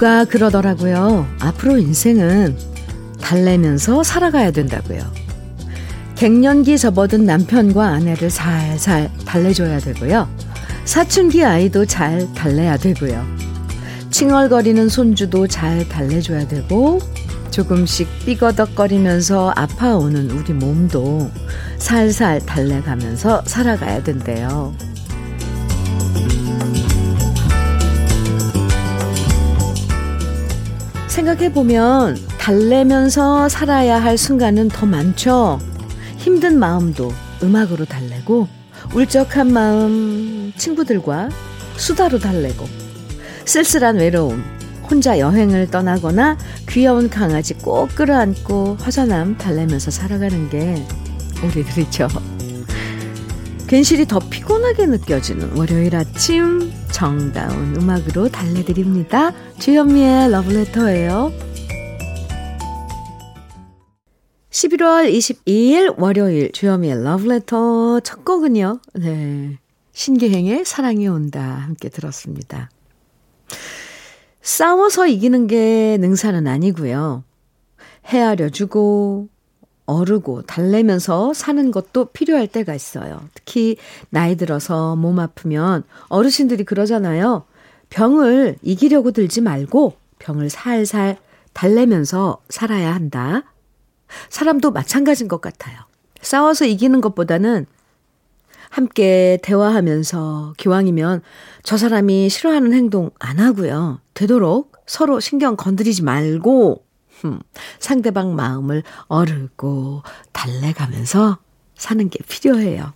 누가 그러더라고요. 앞으로 인생은 달래면서 살아가야 된다고요. 갱년기 접어든 남편과 아내를 살살 달래줘야 되고요. 사춘기 아이도 잘 달래야 되고요. 칭얼거리는 손주도 잘 달래줘야 되고, 조금씩 삐거덕거리면서 아파오는 우리 몸도 살살 달래가면서 살아가야 된대요. 생각해보면 달래면서 살아야 할 순간은 더 많죠. 힘든 마음도 음악으로 달래고, 울적한 마음 친구들과 수다로 달래고, 쓸쓸한 외로움 혼자 여행을 떠나거나 귀여운 강아지 꼭 끌어안고 허전함 달래면서 살아가는 게 우리들이죠. 괜시리 더 피곤하게 느껴지는 월요일 아침 정다운 음악으로 달래드립니다. 주현미의 러브레터예요. 11월 22일 월요일 주현미의 러브레터 첫 곡은요. 네. 신기행의 사랑이 온다 함께 들었습니다. 싸워서 이기는 게 능사는 아니고요. 헤아려주고 어르고 달래면서 사는 것도 필요할 때가 있어요. 특히 나이 들어서 몸 아프면 어르신들이 그러잖아요. 병을 이기려고 들지 말고 병을 살살 달래면서 살아야 한다. 사람도 마찬가지인 것 같아요. 싸워서 이기는 것보다는 함께 대화하면서 기왕이면 저 사람이 싫어하는 행동 안 하고요. 되도록 서로 신경 건드리지 말고 음, 상대방 마음을 어르고 달래가면서 사는 게 필요해요.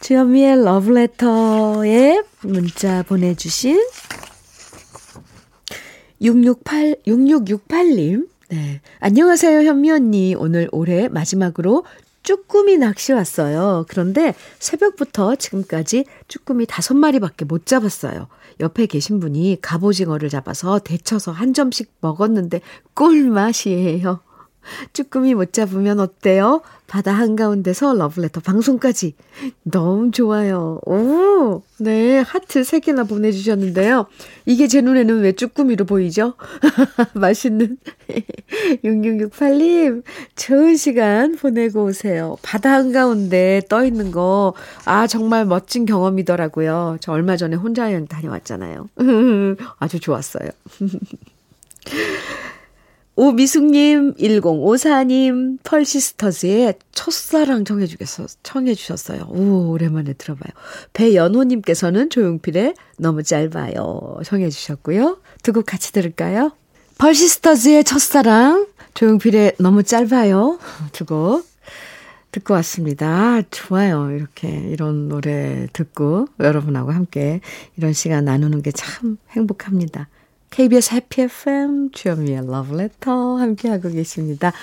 주현미의 러브레터에 문자 보내주신 668, 6668님. 네. 안녕하세요, 현미 언니. 오늘 올해 마지막으로 쭈꾸미 낚시 왔어요. 그런데 새벽부터 지금까지 쭈꾸미 다섯 마리밖에 못 잡았어요. 옆에 계신 분이 갑오징어를 잡아서 데쳐서 한 점씩 먹었는데 꿀맛이에요. 쭈꾸미 못 잡으면 어때요? 바다 한가운데서 러브레터 방송까지. 너무 좋아요. 오, 네. 하트 3개나 보내주셨는데요. 이게 제 눈에는 왜 쭈꾸미로 보이죠? 맛있는 6668님, 좋은 시간 보내고 오세요. 바다 한가운데 떠 있는 거, 아, 정말 멋진 경험이더라고요. 저 얼마 전에 혼자 여행 다녀왔잖아요. 아주 좋았어요. 오미숙님, 1054님, 펄시스터즈의 첫사랑 청해주겠어, 청해주셨어요. 오, 오랜만에 들어봐요. 배연호님께서는 조용필의 너무 짧아요. 청해주셨고요. 두 곡 같이 들을까요? 펄시스터즈의 첫사랑, 조용필의 너무 짧아요. 두 곡. 듣고 왔습니다. 좋아요. 이렇게 이런 노래 듣고 여러분하고 함께 이런 시간 나누는 게 참 행복합니다. KBS 해피 FM 주현미의 러브레터 함께하고 계십니다.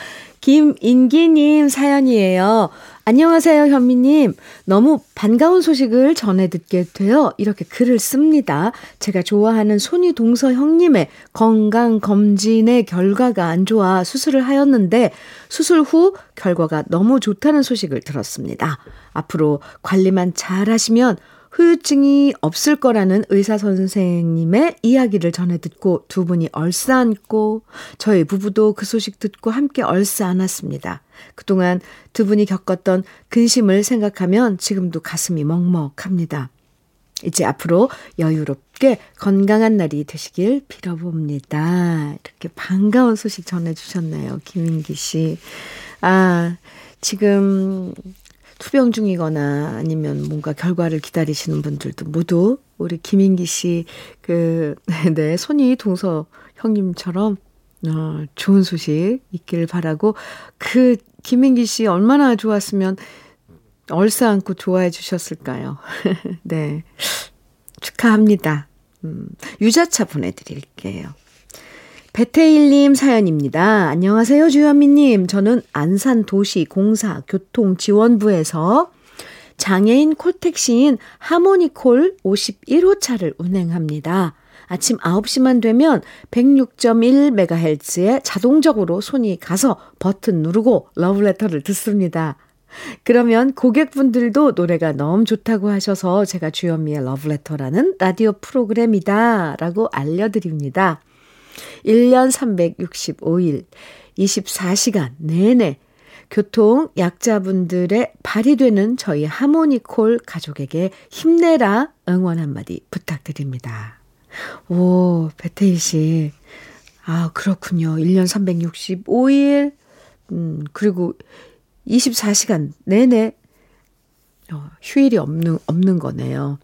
김인기님 사연이에요. 안녕하세요, 현미님. 너무 반가운 소식을 전해 듣게 되어 이렇게 글을 씁니다. 제가 좋아하는 손이 동서 형님의 건강검진의 결과가 안 좋아 수술을 하였는데 수술 후 결과가 너무 좋다는 소식을 들었습니다. 앞으로 관리만 잘 하시면 후유증이 없을 거라는 의사 선생님의 이야기를 전해 듣고 두 분이 얼싸 안고 저희 부부도 그 소식 듣고 함께 얼싸 안았습니다. 그동안 두 분이 겪었던 근심을 생각하면 지금도 가슴이 먹먹합니다. 이제 앞으로 여유롭게 건강한 날이 되시길 빌어봅니다. 이렇게 반가운 소식 전해주셨네요. 김인기 씨. 아, 지금 투병 중이거나 아니면 뭔가 결과를 기다리시는 분들도 모두 우리 김인기 씨, 그, 네, 손이 동서 형님처럼, 어, 좋은 소식 있기를 바라고, 그, 김인기 씨 얼마나 좋았으면 얼싸 안고 좋아해 주셨을까요? 네. 축하합니다. 음, 유자차 보내드릴게요. 배태일님 사연입니다. 안녕하세요, 주현미님. 저는 안산도시공사 교통지원부에서 장애인 콜택시인 하모니콜 51호차를 운행합니다. 아침 9시만 되면 106.1MHz에 자동적으로 손이 가서 버튼 누르고 러브레터를 듣습니다. 그러면 고객분들도 노래가 너무 좋다고 하셔서 제가 주현미의 러브레터라는 라디오 프로그램이다 라고 알려드립니다. 1년 365일 24시간 내내 교통 약자분들의 발이 되는 저희 하모니콜 가족에게 힘내라 응원 한마디 부탁드립니다. 오, 배태일 씨. 아, 그렇군요. 1년 365일, 음, 그리고 24시간 내내 어, 휴일이 없는, 없는 거네요.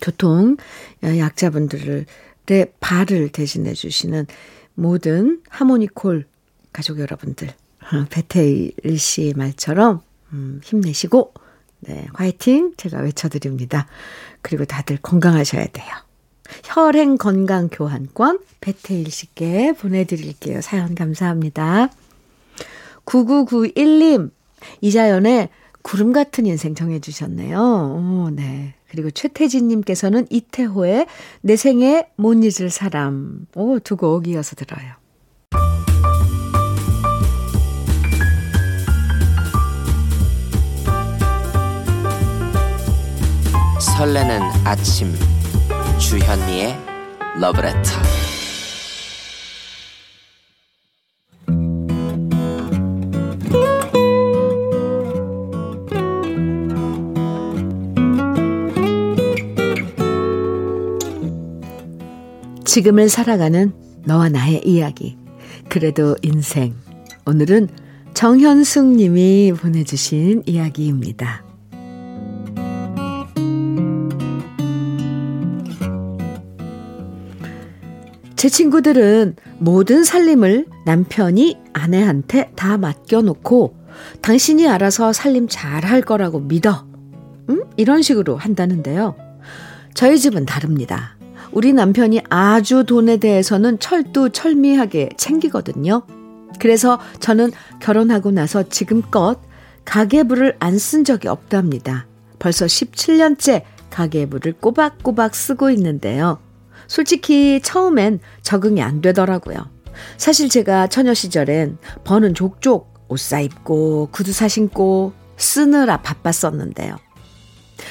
교통 약자분들 의 발을 대신해 주시는 모든 하모니콜 가족 여러분들, 어, 배태일 씨 말처럼, 음, 힘내시고, 네, 화이팅! 제가 외쳐드립니다. 그리고 다들 건강하셔야 돼요. 혈행 건강 교환권 배태일 씨께 보내드릴게요. 사연 감사합니다. 9991님, 이자연의 구름 같은 인생 정해주셨네요. 오, 네. 그리고 최태진님께서는 이태호의 내 생에 못 잊을 사람. 오, 두 곡 이어서 들어요. 설레는 아침 주현미의 러브레터 지금을 살아가는 너와 나의 이야기. 그래도 인생. 오늘은 정현숙 님이 보내주신 이야기입니다. 제 친구들은 모든 살림을 남편이 아내한테 다 맡겨놓고 당신이 알아서 살림 잘 할 거라고 믿어. 음? 이런 식으로 한다는데요. 저희 집은 다릅니다. 우리 남편이 아주 돈에 대해서는 철두 철미하게 챙기거든요. 그래서 저는 결혼하고 나서 지금껏 가계부를 안 쓴 적이 없답니다. 벌써 17년째 가계부를 꼬박꼬박 쓰고 있는데요. 솔직히 처음엔 적응이 안 되더라고요. 사실 제가 처녀 시절엔 버는 족족 옷 사입고 구두 사 신고 쓰느라 바빴었는데요.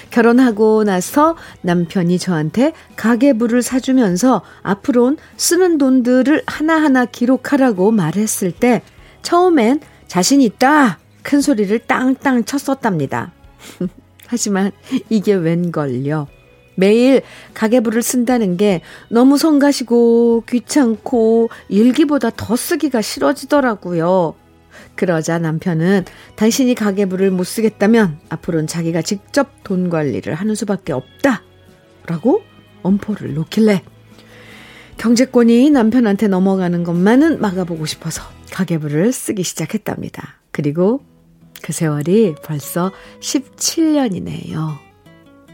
결혼하고 나서 남편이 저한테 가계부를 사주면서 앞으론 쓰는 돈들을 하나하나 기록하라고 말했을 때 처음엔 자신 있다! 큰 소리를 땅땅 쳤었답니다. 하지만 이게 웬걸요. 매일 가계부를 쓴다는 게 너무 성가시고 귀찮고 일기보다 더 쓰기가 싫어지더라고요. 그러자 남편은 당신이 가계부를 못 쓰겠다면 앞으로는 자기가 직접 돈 관리를 하는 수밖에 없다. 라고 엄포를 놓길래 경제권이 남편한테 넘어가는 것만은 막아보고 싶어서 가계부를 쓰기 시작했답니다. 그리고 그 세월이 벌써 17년이네요.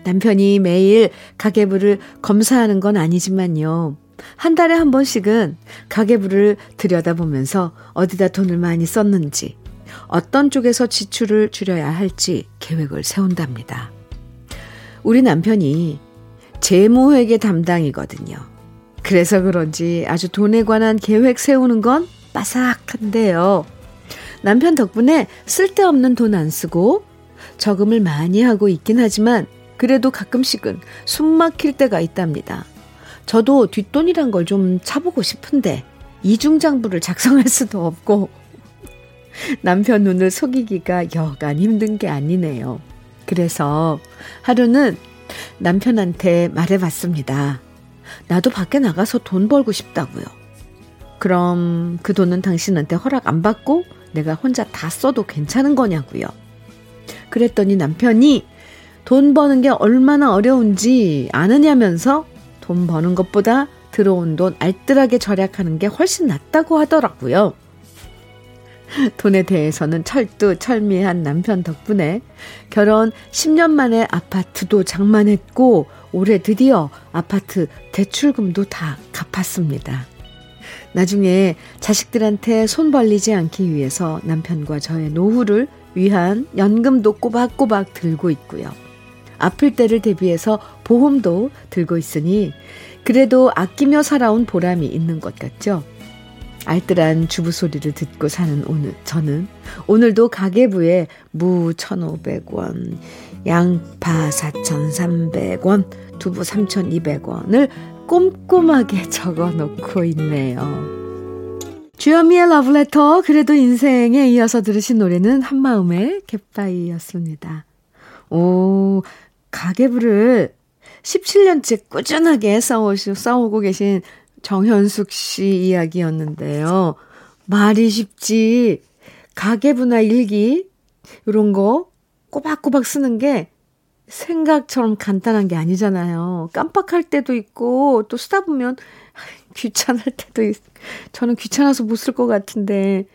남편이 매일 가계부를 검사하는 건 아니지만요. 한 달에 한 번씩은 가계부를 들여다보면서 어디다 돈을 많이 썼는지, 어떤 쪽에서 지출을 줄여야 할지 계획을 세운답니다. 우리 남편이 재무회계 담당이거든요. 그래서 그런지 아주 돈에 관한 계획 세우는 건 빠삭한데요. 남편 덕분에 쓸데없는 돈 안 쓰고 저금을 많이 하고 있긴 하지만 그래도 가끔씩은 숨 막힐 때가 있답니다. 저도 뒷돈이란 걸 좀 차보고 싶은데 이중장부를 작성할 수도 없고 남편 눈을 속이기가 여간 힘든 게 아니네요. 그래서 하루는 남편한테 말해봤습니다. 나도 밖에 나가서 돈 벌고 싶다고요. 그럼 그 돈은 당신한테 허락 안 받고 내가 혼자 다 써도 괜찮은 거냐고요. 그랬더니 남편이 돈 버는 게 얼마나 어려운지 아느냐면서 돈 버는 것보다 들어온 돈 알뜰하게 절약하는 게 훨씬 낫다고 하더라고요. 돈에 대해서는 철두철미한 남편 덕분에 결혼 10년 만에 아파트도 장만했고 올해 드디어 아파트 대출금도 다 갚았습니다. 나중에 자식들한테 손 벌리지 않기 위해서 남편과 저의 노후를 위한 연금도 꼬박꼬박 들고 있고요. 아플 때를 대비해서 보험도 들고 있으니 그래도 아끼며 살아온 보람이 있는 것 같죠? 알뜰한 주부 소리를 듣고 사는 오늘 저는 오늘도 가계부에 무 1,500원, 양파 4,300원, 두부 3,200원을 꼼꼼하게 적어 놓고 있네요. 주현미의 러브레터 그래도 인생에 이어서 들으신 노래는 한마음의 갯바위였습니다. 오, 가계부를 17년째 꾸준하게 싸우시, 싸우고 계신 정현숙 씨 이야기였는데요. 말이 쉽지. 가계부나 일기, 이런 거 꼬박꼬박 쓰는 게 생각처럼 간단한 게 아니잖아요. 깜빡할 때도 있고, 또 쓰다 보면 귀찮을 때도 있, 저는 귀찮아서 못 쓸 것 같은데,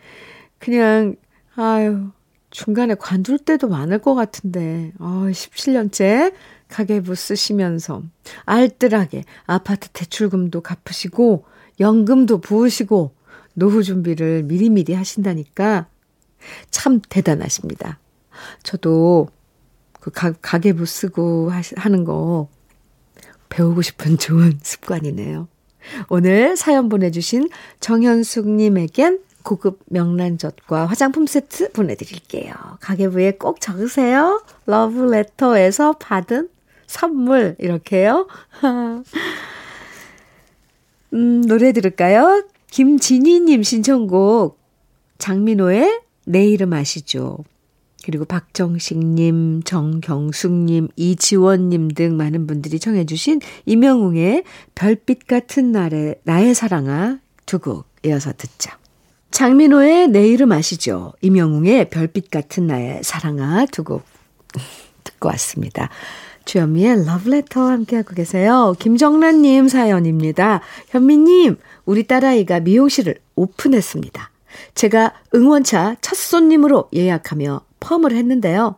그냥, 아유, 중간에 관둘 때도 많을 것 같은데, 어, 17년째 가계부 쓰시면서 알뜰하게 아파트 대출금도 갚으시고, 연금도 부으시고, 노후 준비를 미리미리 하신다니까 참 대단하십니다. 저도 그 가, 가계부 쓰고 하시, 하는 거 배우고 싶은 좋은 습관이네요. 오늘 사연 보내주신 정현숙님에겐 고급 명란젓과 화장품 세트 보내드릴게요. 가계부에 꼭 적으세요. 러브레터에서 받은 선물, 이렇게요. 음, 노래 들을까요? 김진희님 신청곡, 장민호의 내 이름 아시죠? 그리고 박정식님, 정경숙님, 이지원님 등 많은 분들이 청해주신 이명웅의 별빛 같은 날에 나의 사랑아 두 곡 이어서 듣자. 장민호의 내 이름 아시죠? 이명웅의 별빛 같은 나의 사랑아 두 곡 듣고 왔습니다. 주현미의 러브레터 함께하고 계세요. 김정란님 사연입니다. 현미님, 우리 딸아이가 미용실을 오픈했습니다. 제가 응원차 첫 손님으로 예약하며 펌을 했는데요.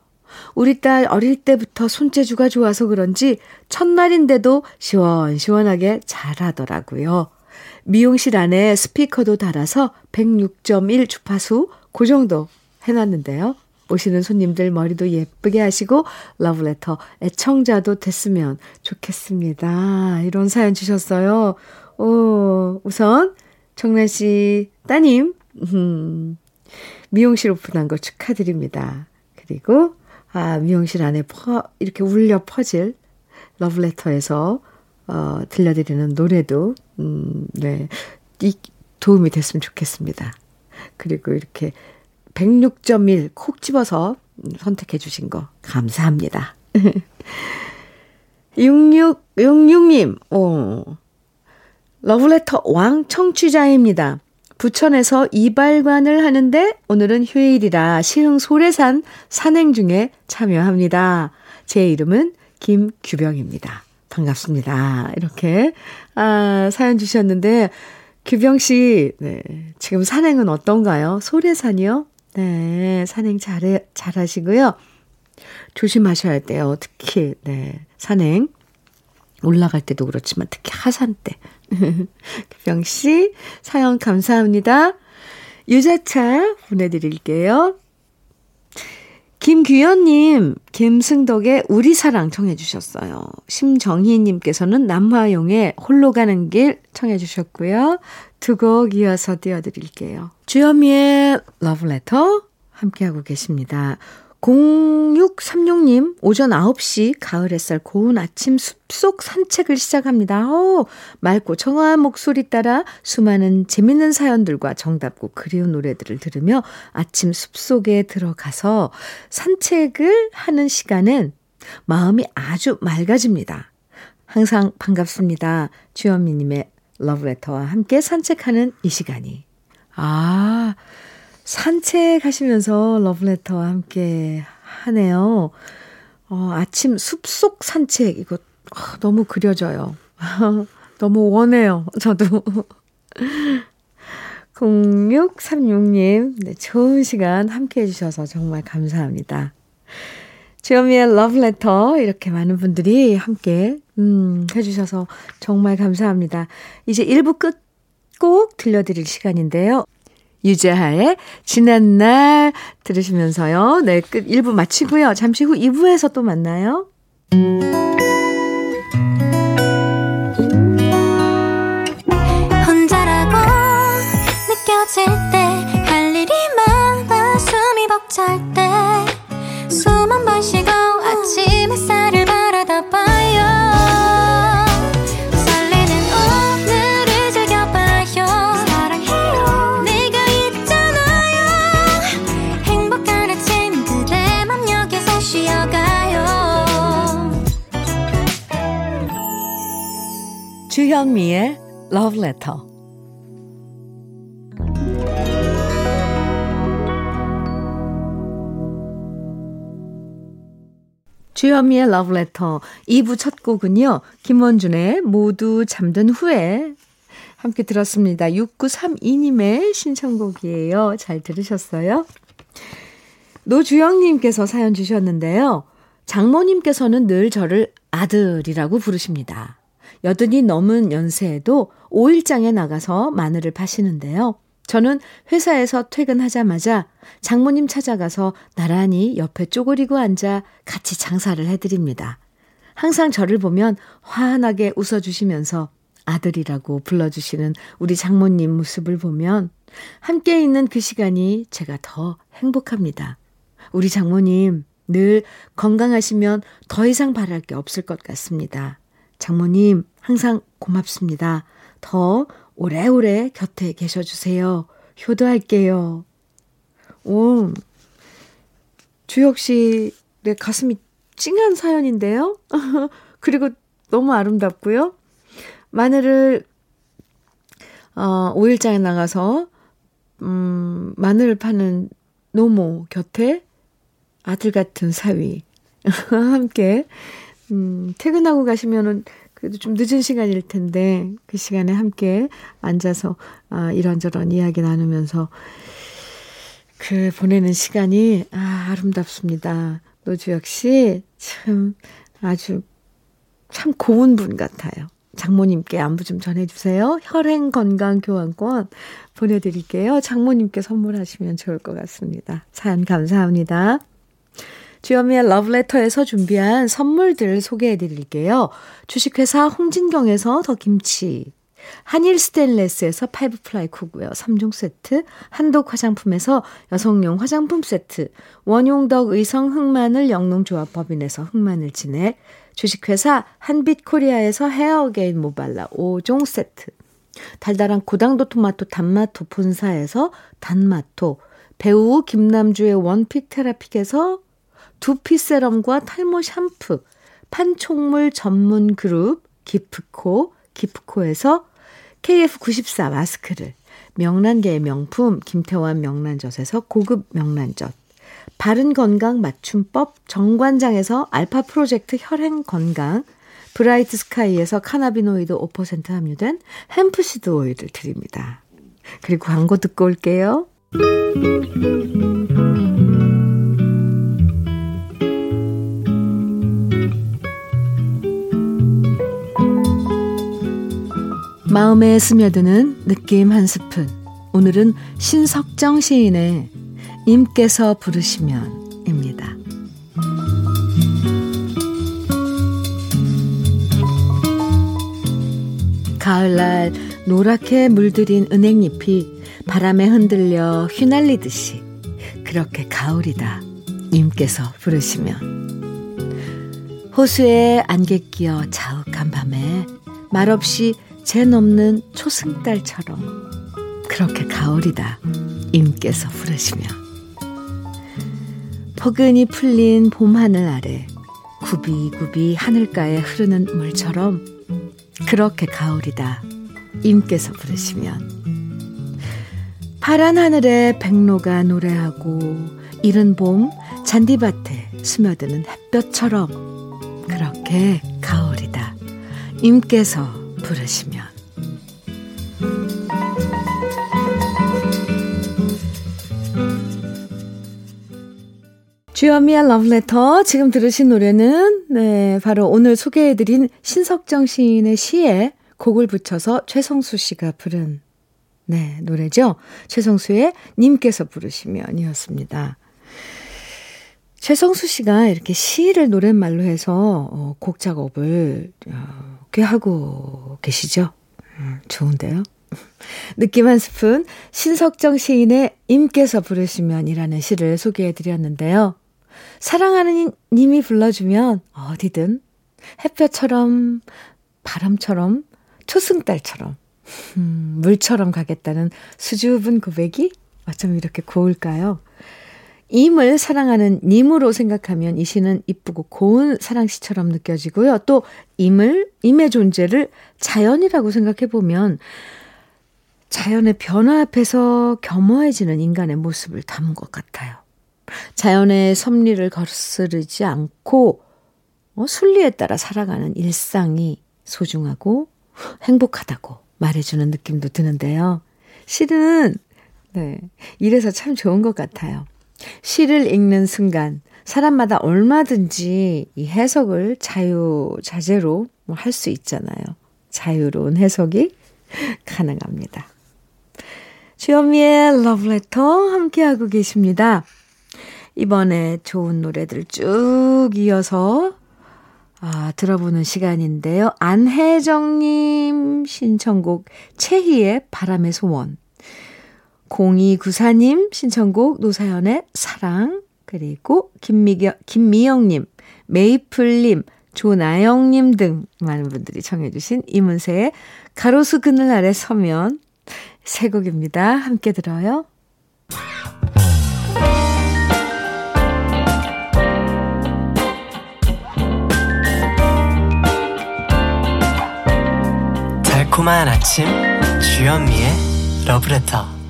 우리 딸 어릴 때부터 손재주가 좋아서 그런지 첫날인데도 시원시원하게 잘하더라고요. 미용실 안에 스피커도 달아서 106.1 주파수 그 정도 해놨는데요. 오시는 손님들 머리도 예쁘게 하시고 러브레터 애청자도 됐으면 좋겠습니다. 이런 사연 주셨어요. 오, 우선 정란 씨 따님 음, 미용실 오픈한 거 축하드립니다. 그리고 아, 미용실 안에 퍼, 이렇게 울려 퍼질 러브레터에서 어, 들려드리는 노래도 음, 네. 이 도움이 됐으면 좋겠습니다. 그리고 이렇게 106.1 콕 집어서 선택해 주신 거 감사합니다. 6666님, 오. 러브레터 왕 청취자입니다. 부천에서 이발관을 하는데 오늘은 휴일이라 시흥 소래산 산행 중에 참여합니다. 제 이름은 김규병입니다. 반갑습니다. 이렇게, 아, 사연 주셨는데, 규병 씨, 네. 지금 산행은 어떤가요? 소래산이요? 네. 산행 잘, 잘 하시고요. 조심하셔야 돼요. 특히, 네. 산행. 올라갈 때도 그렇지만 특히 하산 때. 규병 씨, 사연 감사합니다. 유자차 보내드릴게요. 김규현님, 김승덕의 우리 사랑 청해주셨어요. 심정희님께서는 남화용의 홀로 가는 길 청해주셨고요. 두 곡 이어서 띄워드릴게요. 주현미의 러브레터 함께하고 계십니다. 0636님, 오전 9시 가을 햇살 고운 아침 숲속 산책을 시작합니다. 오, 맑고 청아한 목소리 따라 수많은 재밌는 사연들과 정답고 그리운 노래들을 들으며 아침 숲속에 들어가서 산책을 하는 시간은 마음이 아주 맑아집니다. 항상 반갑습니다. 주현미님의 러브레터와 함께 산책하는 이 시간이. 아, 산책하시면서 러브레터와 함께 하네요. 어, 아침 숲속 산책, 이거 어, 너무 그려져요. 너무 원해요, 저도. 0636님, 네, 좋은 시간 함께 해주셔서 정말 감사합니다. 주현미의 러브레터, 이렇게 많은 분들이 함께, 음, 해주셔서 정말 감사합니다. 이제 1부 끝 꼭 들려드릴 시간인데요. 유재하의 지난 날 들으시면서요. 네, 끝 1부 마치고요. 잠시 후 2부에서 또 만나요. 혼자라고 주현미의 Love Letter. 주현미의 Love Letter 2부 첫 곡은요. 김원준의 모두 잠든 후에 함께 들었습니다. 6932님의 신청곡이에요. 잘 들으셨어요? 노주영님께서 사연 주셨는데요. 장모님께서는 늘 저를 아들이라고 부르십니다. 여든이 넘은 연세에도 5일장에 나가서 마늘을 파시는데요. 저는 회사에서 퇴근하자마자 장모님 찾아가서 나란히 옆에 쪼그리고 앉아 같이 장사를 해드립니다. 항상 저를 보면 환하게 웃어주시면서 아들이라고 불러주시는 우리 장모님 모습을 보면 함께 있는 그 시간이 제가 더 행복합니다. 우리 장모님 늘 건강하시면 더 이상 바랄 게 없을 것 같습니다. 장모님 항상 고맙습니다. 더 오래오래 곁에 계셔 주세요. 효도할게요. 오, 주혁 씨의 가슴이 찡한 사연인데요? 그리고 너무 아름답고요. 마늘을, 어, 5일장에 나가서, 음, 마늘을 파는 노모 곁에 아들 같은 사위. 함께, 음, 퇴근하고 가시면은 그래도 좀 늦은 시간일 텐데 그 시간에 함께 앉아서 아, 이런저런 이야기 나누면서 그 보내는 시간이 아, 아름답습니다. 노주혁 씨 참 아주 참 고운 분 같아요. 장모님께 안부 좀 전해주세요. 혈행 건강 교환권 보내드릴게요. 장모님께 선물하시면 좋을 것 같습니다. 사연 감사합니다. 주현미의 러브레터에서 준비한 선물들 소개해 드릴게요. 주식회사 홍진경에서 더 김치, 한일 스테인레스에서 five ply cookware 3종 세트, 한독 화장품에서 여성용 화장품 세트, 원용덕 의성 흑마늘 영농조합 법인에서 흑마늘 진액, 주식회사 한빛코리아에서 헤어게인 모발라 5종 세트, 달달한 고당도 토마토 단마토 본사에서 단마토, 배우 김남주의 원픽 테라픽에서 두피 세럼과 탈모 샴푸, 판촉물 전문 그룹 기프코, 기프코에서 KF94 마스크를, 명란계의 명품 김태환 명란젓에서 고급 명란젓, 바른 건강 맞춤법 정관장에서 알파 프로젝트 혈행 건강, 브라이트 스카이에서 cannabinoid 5% 함유된 hemp seed 오일을 드립니다. 그리고 광고 듣고 올게요. 마음에 스며드는 느낌 한 스푼. 오늘은 신석정 시인의 임께서 부르시면입니다. 가을날 노랗게 물들인 은행잎이 바람에 흔들려 휘날리듯이 그렇게 가을이다. 임께서 부르시면 호수에 안개 끼어 자욱한 밤에 말없이 재 넘는 초승달처럼 그렇게 가을이다 임께서 부르시며 포근히 풀린 봄 하늘 아래 굽이굽이 하늘가에 흐르는 물처럼 그렇게 가을이다 임께서 부르시면 파란 하늘에 백로가 노래하고 이른 봄 잔디밭에 스며드는 햇볕처럼 그렇게 가을이다 임께서 부르시면 주현미의 러브레터 지금 들으신 노래는 네 바로 오늘 소개해드린 신석정 시인의 시에 곡을 붙여서 최성수 씨가 부른 네 노래죠. 최성수의 님께서 부르시면이었습니다. 최성수 씨가 이렇게 시를 노랫말로 해서 어, 곡 작업을 어, 꽤 하고 계시죠? 음, 좋은데요? 느낌 한 스푼 신석정 시인의 임께서 부르시면이라는 시를 소개해 드렸는데요. 사랑하는 님이 불러주면 어디든 햇볕처럼 바람처럼 초승달처럼 음, 물처럼 가겠다는 수줍은 고백이 어쩜 이렇게 고울까요? 임을 사랑하는 님으로 생각하면 이 시는 이쁘고 고운 사랑시처럼 느껴지고요. 또 임을, 임의 존재를 자연이라고 생각해 보면 자연의 변화 앞에서 겸허해지는 인간의 모습을 담은 것 같아요. 자연의 섭리를 거스르지 않고 어, 순리에 따라 살아가는 일상이 소중하고 행복하다고 말해주는 느낌도 드는데요. 실은, 네, 이래서 참 좋은 것 같아요. 시를 읽는 순간, 사람마다 얼마든지 이 해석을 자유자재로 뭐할수 있잖아요. 자유로운 해석이 가능합니다. 주현미의 러브레터 함께하고 계십니다. 이번에 좋은 노래들 쭉 이어서 아, 들어보는 시간인데요. 안혜정님 신청곡 최희의 바람의 소원. 0294님 신청곡 노사연의 사랑. 그리고 김미경, 김미영님, 메이플님, 조나영님 등 많은 분들이 청해주신 이문세의 가로수 그늘 아래 서면 세 곡입니다. 함께 들어요. 달콤한 아침 주현미의 러브레터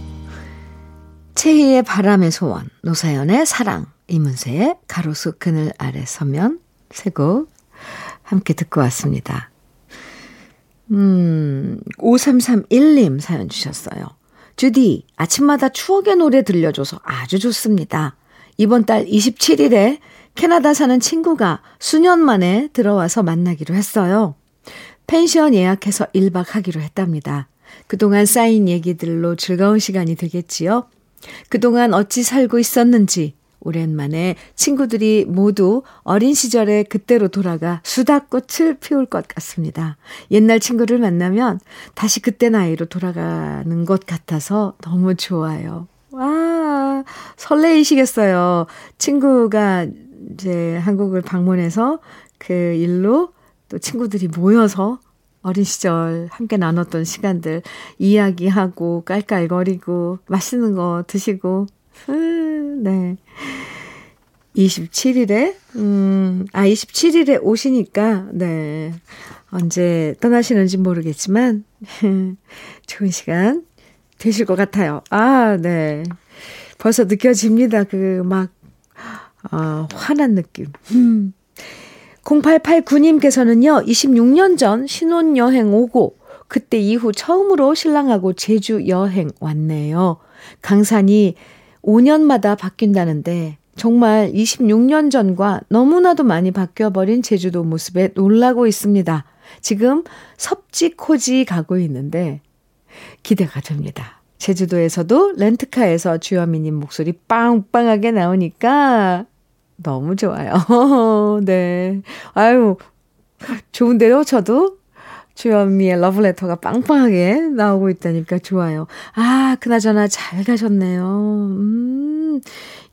최희의 바람의 소원 노사연의 사랑 이문세의 가로수 그늘 아래 서면 세곡 함께 듣고 왔습니다. 음, 5331님 사연 주셨어요. 주디, 아침마다 추억의 노래 들려줘서 아주 좋습니다. 이번 달 27일에 캐나다 사는 친구가 수년 만에 들어와서 만나기로 했어요. 펜션 예약해서 1박 하기로 했답니다. 그동안 쌓인 얘기들로 즐거운 시간이 되겠지요? 그동안 어찌 살고 있었는지, 오랜만에 친구들이 모두 어린 시절에 그때로 돌아가 수다꽃을 피울 것 같습니다. 옛날 친구를 만나면 다시 그때 나이로 돌아가는 것 같아서 너무 좋아요. 와, 설레이시겠어요. 친구가 이제 한국을 방문해서 그 일로 또 친구들이 모여서 어린 시절 함께 나눴던 시간들 이야기하고 깔깔거리고 맛있는 거 드시고 음, 네. 27일에, 음, 아, 27일에 오시니까, 네. 언제 떠나시는지 모르겠지만, 좋은 시간 되실 것 같아요. 아, 네. 벌써 느껴집니다. 그, 막, 어, 화난 느낌. 음. 0889님께서는요, 26년 전 신혼여행 오고, 그때 이후 처음으로 신랑하고 제주 여행 왔네요. 강산이 5년마다 바뀐다는데 정말 26년 전과 너무나도 많이 바뀌어버린 제주도 모습에 놀라고 있습니다. 지금 섭지코지 가고 있는데 기대가 됩니다. 제주도에서도 렌트카에서 주현미님 목소리 빵빵하게 나오니까 너무 좋아요. 네. 아유, 좋은데요, 저도? 주현미의 러브레터가 빵빵하게 나오고 있다니까 좋아요. 아, 그나저나 잘 가셨네요. 음,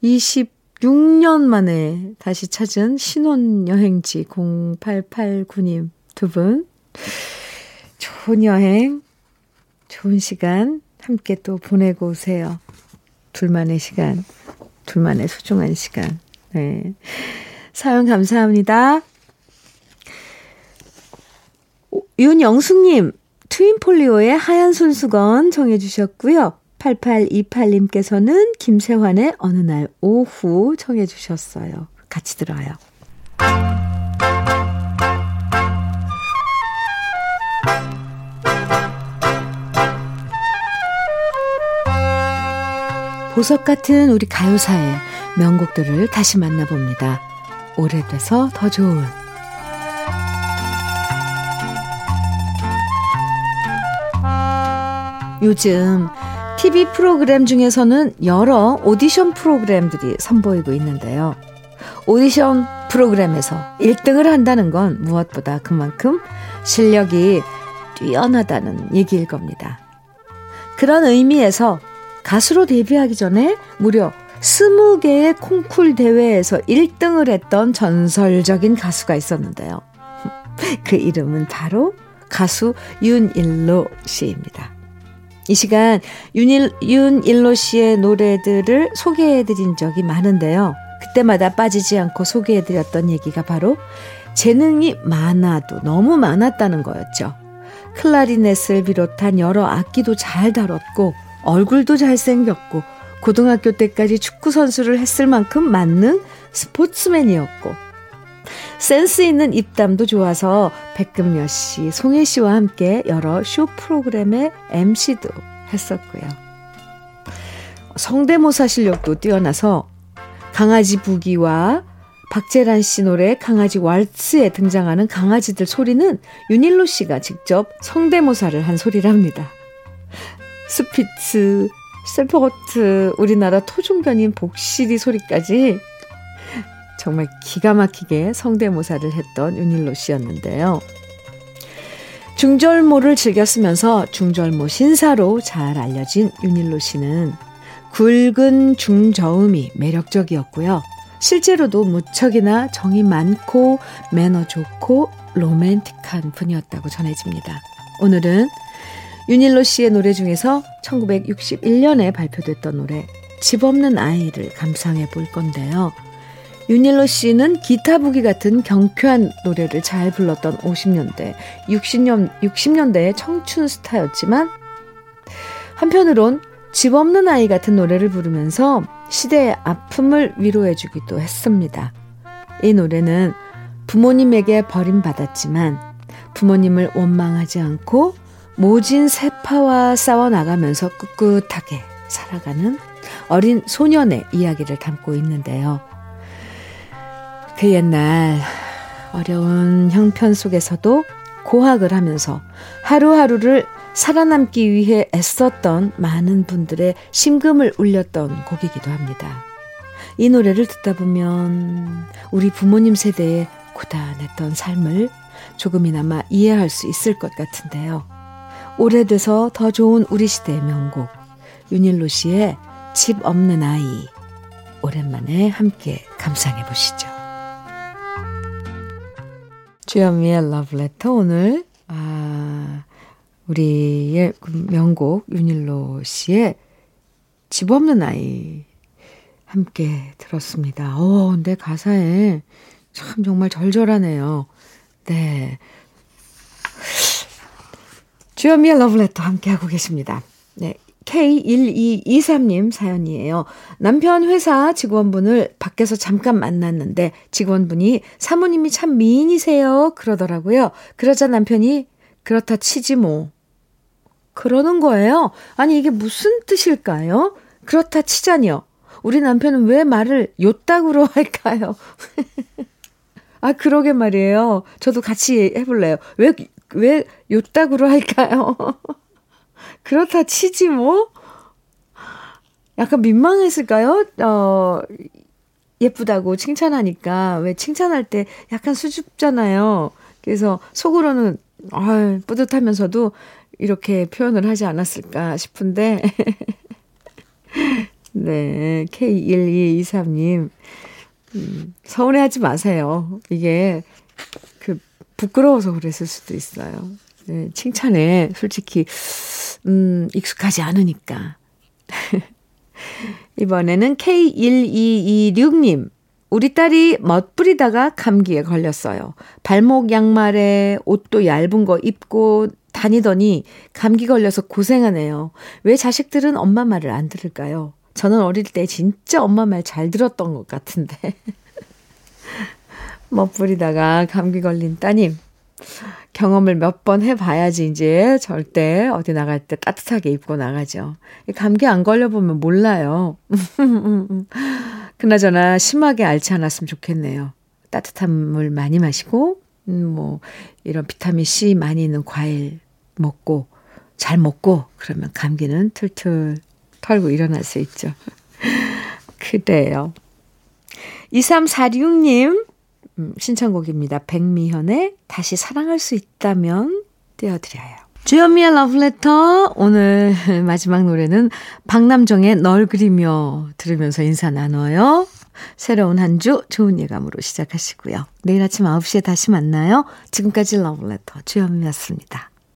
26년 만에 다시 찾은 신혼여행지 0889님 두 분. 좋은 여행, 좋은 시간 함께 또 보내고 오세요. 둘만의 시간, 둘만의 소중한 시간. 네. 사연 감사합니다. 윤영숙님, 트윈폴리오의 하얀 손수건 정해주셨고요. 8828님께서는 김세환의 어느 날 오후 청해주셨어요. 같이 들어요. 보석 같은 우리 가요사의 명곡들을 다시 만나봅니다. 오래돼서 더 좋은 요즘 TV 프로그램 중에서는 여러 오디션 프로그램들이 선보이고 있는데요. 오디션 프로그램에서 1등을 한다는 건 무엇보다 그만큼 실력이 뛰어나다는 얘기일 겁니다. 그런 의미에서 가수로 데뷔하기 전에 무려 20개의 콩쿨 대회에서 1등을 했던 전설적인 가수가 있었는데요. 그 이름은 바로 가수 윤일로 씨입니다. 이 시간 윤일, 윤일로 씨의 노래들을 소개해드린 적이 많은데요. 그때마다 빠지지 않고 소개해드렸던 얘기가 바로 재능이 많아도 너무 많았다는 거였죠. 클라리넷을 비롯한 여러 악기도 잘 다뤘고 얼굴도 잘생겼고 고등학교 때까지 축구 선수를 했을 만큼 맞는 스포츠맨이었고 센스 있는 입담도 좋아서 백금여 씨, 송혜 씨와 함께 여러 쇼 프로그램의 MC도 했었고요. 성대모사 실력도 뛰어나서 강아지 부기와 박재란 씨 노래 강아지 왈츠에 등장하는 강아지들 소리는 윤일로 씨가 직접 성대모사를 한 소리랍니다. 스피츠, 셀퍼거트, 우리나라 토종견인 복시리 소리까지 정말 기가 막히게 성대모사를 했던 윤일로 씨였는데요. 중절모를 즐겨 쓰면서 중절모 신사로 잘 알려진 윤일로 씨는 굵은 중저음이 매력적이었고요. 실제로도 무척이나 정이 많고 매너 좋고 로맨틱한 분이었다고 전해집니다. 오늘은 윤일로 씨의 노래 중에서 1961년에 발표됐던 노래 집 없는 아이를 감상해 볼 건데요. 윤일로 씨는 기타 부기 같은 경쾌한 노래를 잘 불렀던 50년대, 60년, 60년대의 청춘 스타였지만 한편으론 집 없는 아이 같은 노래를 부르면서 시대의 아픔을 위로해 주기도 했습니다. 이 노래는 부모님에게 버림받았지만 부모님을 원망하지 않고 모진 세파와 싸워나가면서 꿋꿋하게 살아가는 어린 소년의 이야기를 담고 있는데요. 그 옛날 어려운 형편 속에서도 고학을 하면서 하루하루를 살아남기 위해 애썼던 많은 분들의 심금을 울렸던 곡이기도 합니다. 이 노래를 듣다 보면 우리 부모님 세대의 고단했던 삶을 조금이나마 이해할 수 있을 것 같은데요. 오래돼서 더 좋은 우리 시대의 명곡 윤일로 씨의 집 없는 아이 오랜만에 함께 감상해 보시죠. 주현미의 러브레터 오늘 아 우리의 그 명곡 윤일로 씨의 집 없는 아이 함께 들었습니다. 어, 근데 가사에 참 정말 절절하네요. 네. 주현미의 러브레터 함께하고 계십니다. 네. K1223님 사연이에요. 남편 회사 직원분을 밖에서 잠깐 만났는데 직원분이 사모님이 참 미인이세요. 그러더라고요. 그러자 남편이 그렇다 치지 뭐. 그러는 거예요. 아니, 이게 무슨 뜻일까요? 그렇다 치자니요. 우리 남편은 왜 말을 요따구로 할까요? 아, 그러게 말이에요. 저도 같이 해볼래요. 왜, 왜 요따구로 할까요? 그렇다 치지 뭐? 약간 민망했을까요? 어, 예쁘다고 칭찬하니까. 왜 칭찬할 때 약간 수줍잖아요. 그래서 속으로는, 아 뿌듯하면서도 이렇게 표현을 하지 않았을까 싶은데. 네, K1223님. 음, 서운해하지 마세요. 이게 그 부끄러워서 그랬을 수도 있어요. 네, 칭찬에 솔직히 음, 익숙하지 않으니까. 이번에는 K1226님. 우리 딸이 멋부리다가 감기에 걸렸어요. 발목 양말에 옷도 얇은 거 입고 다니더니 감기 걸려서 고생하네요. 왜 자식들은 엄마 말을 안 들을까요? 저는 어릴 때 진짜 엄마 말 잘 들었던 것 같은데. 멋부리다가 감기 걸린 따님. 경험을 몇 번 해봐야지 이제 절대 어디 나갈 때 따뜻하게 입고 나가죠. 감기 안 걸려보면 몰라요. 그나저나 심하게 앓지 않았으면 좋겠네요. 따뜻한 물 많이 마시고, 음, 뭐, 이런 비타민 C 많이 있는 과일 먹고, 잘 먹고, 그러면 감기는 툴툴 털고 일어날 수 있죠. 그래요. 2346님, 음, 신청곡입니다. 백미현의 다시 사랑할 수 있다면 띄워드려요. 주현미의 러브레터 오늘 마지막 노래는 박남정의 널 그리며 들으면서 인사 나눠요. 새로운 한 주 좋은 예감으로 시작하시고요. 내일 아침 9시에 다시 만나요. 지금까지 러브레터 주현미였습니다.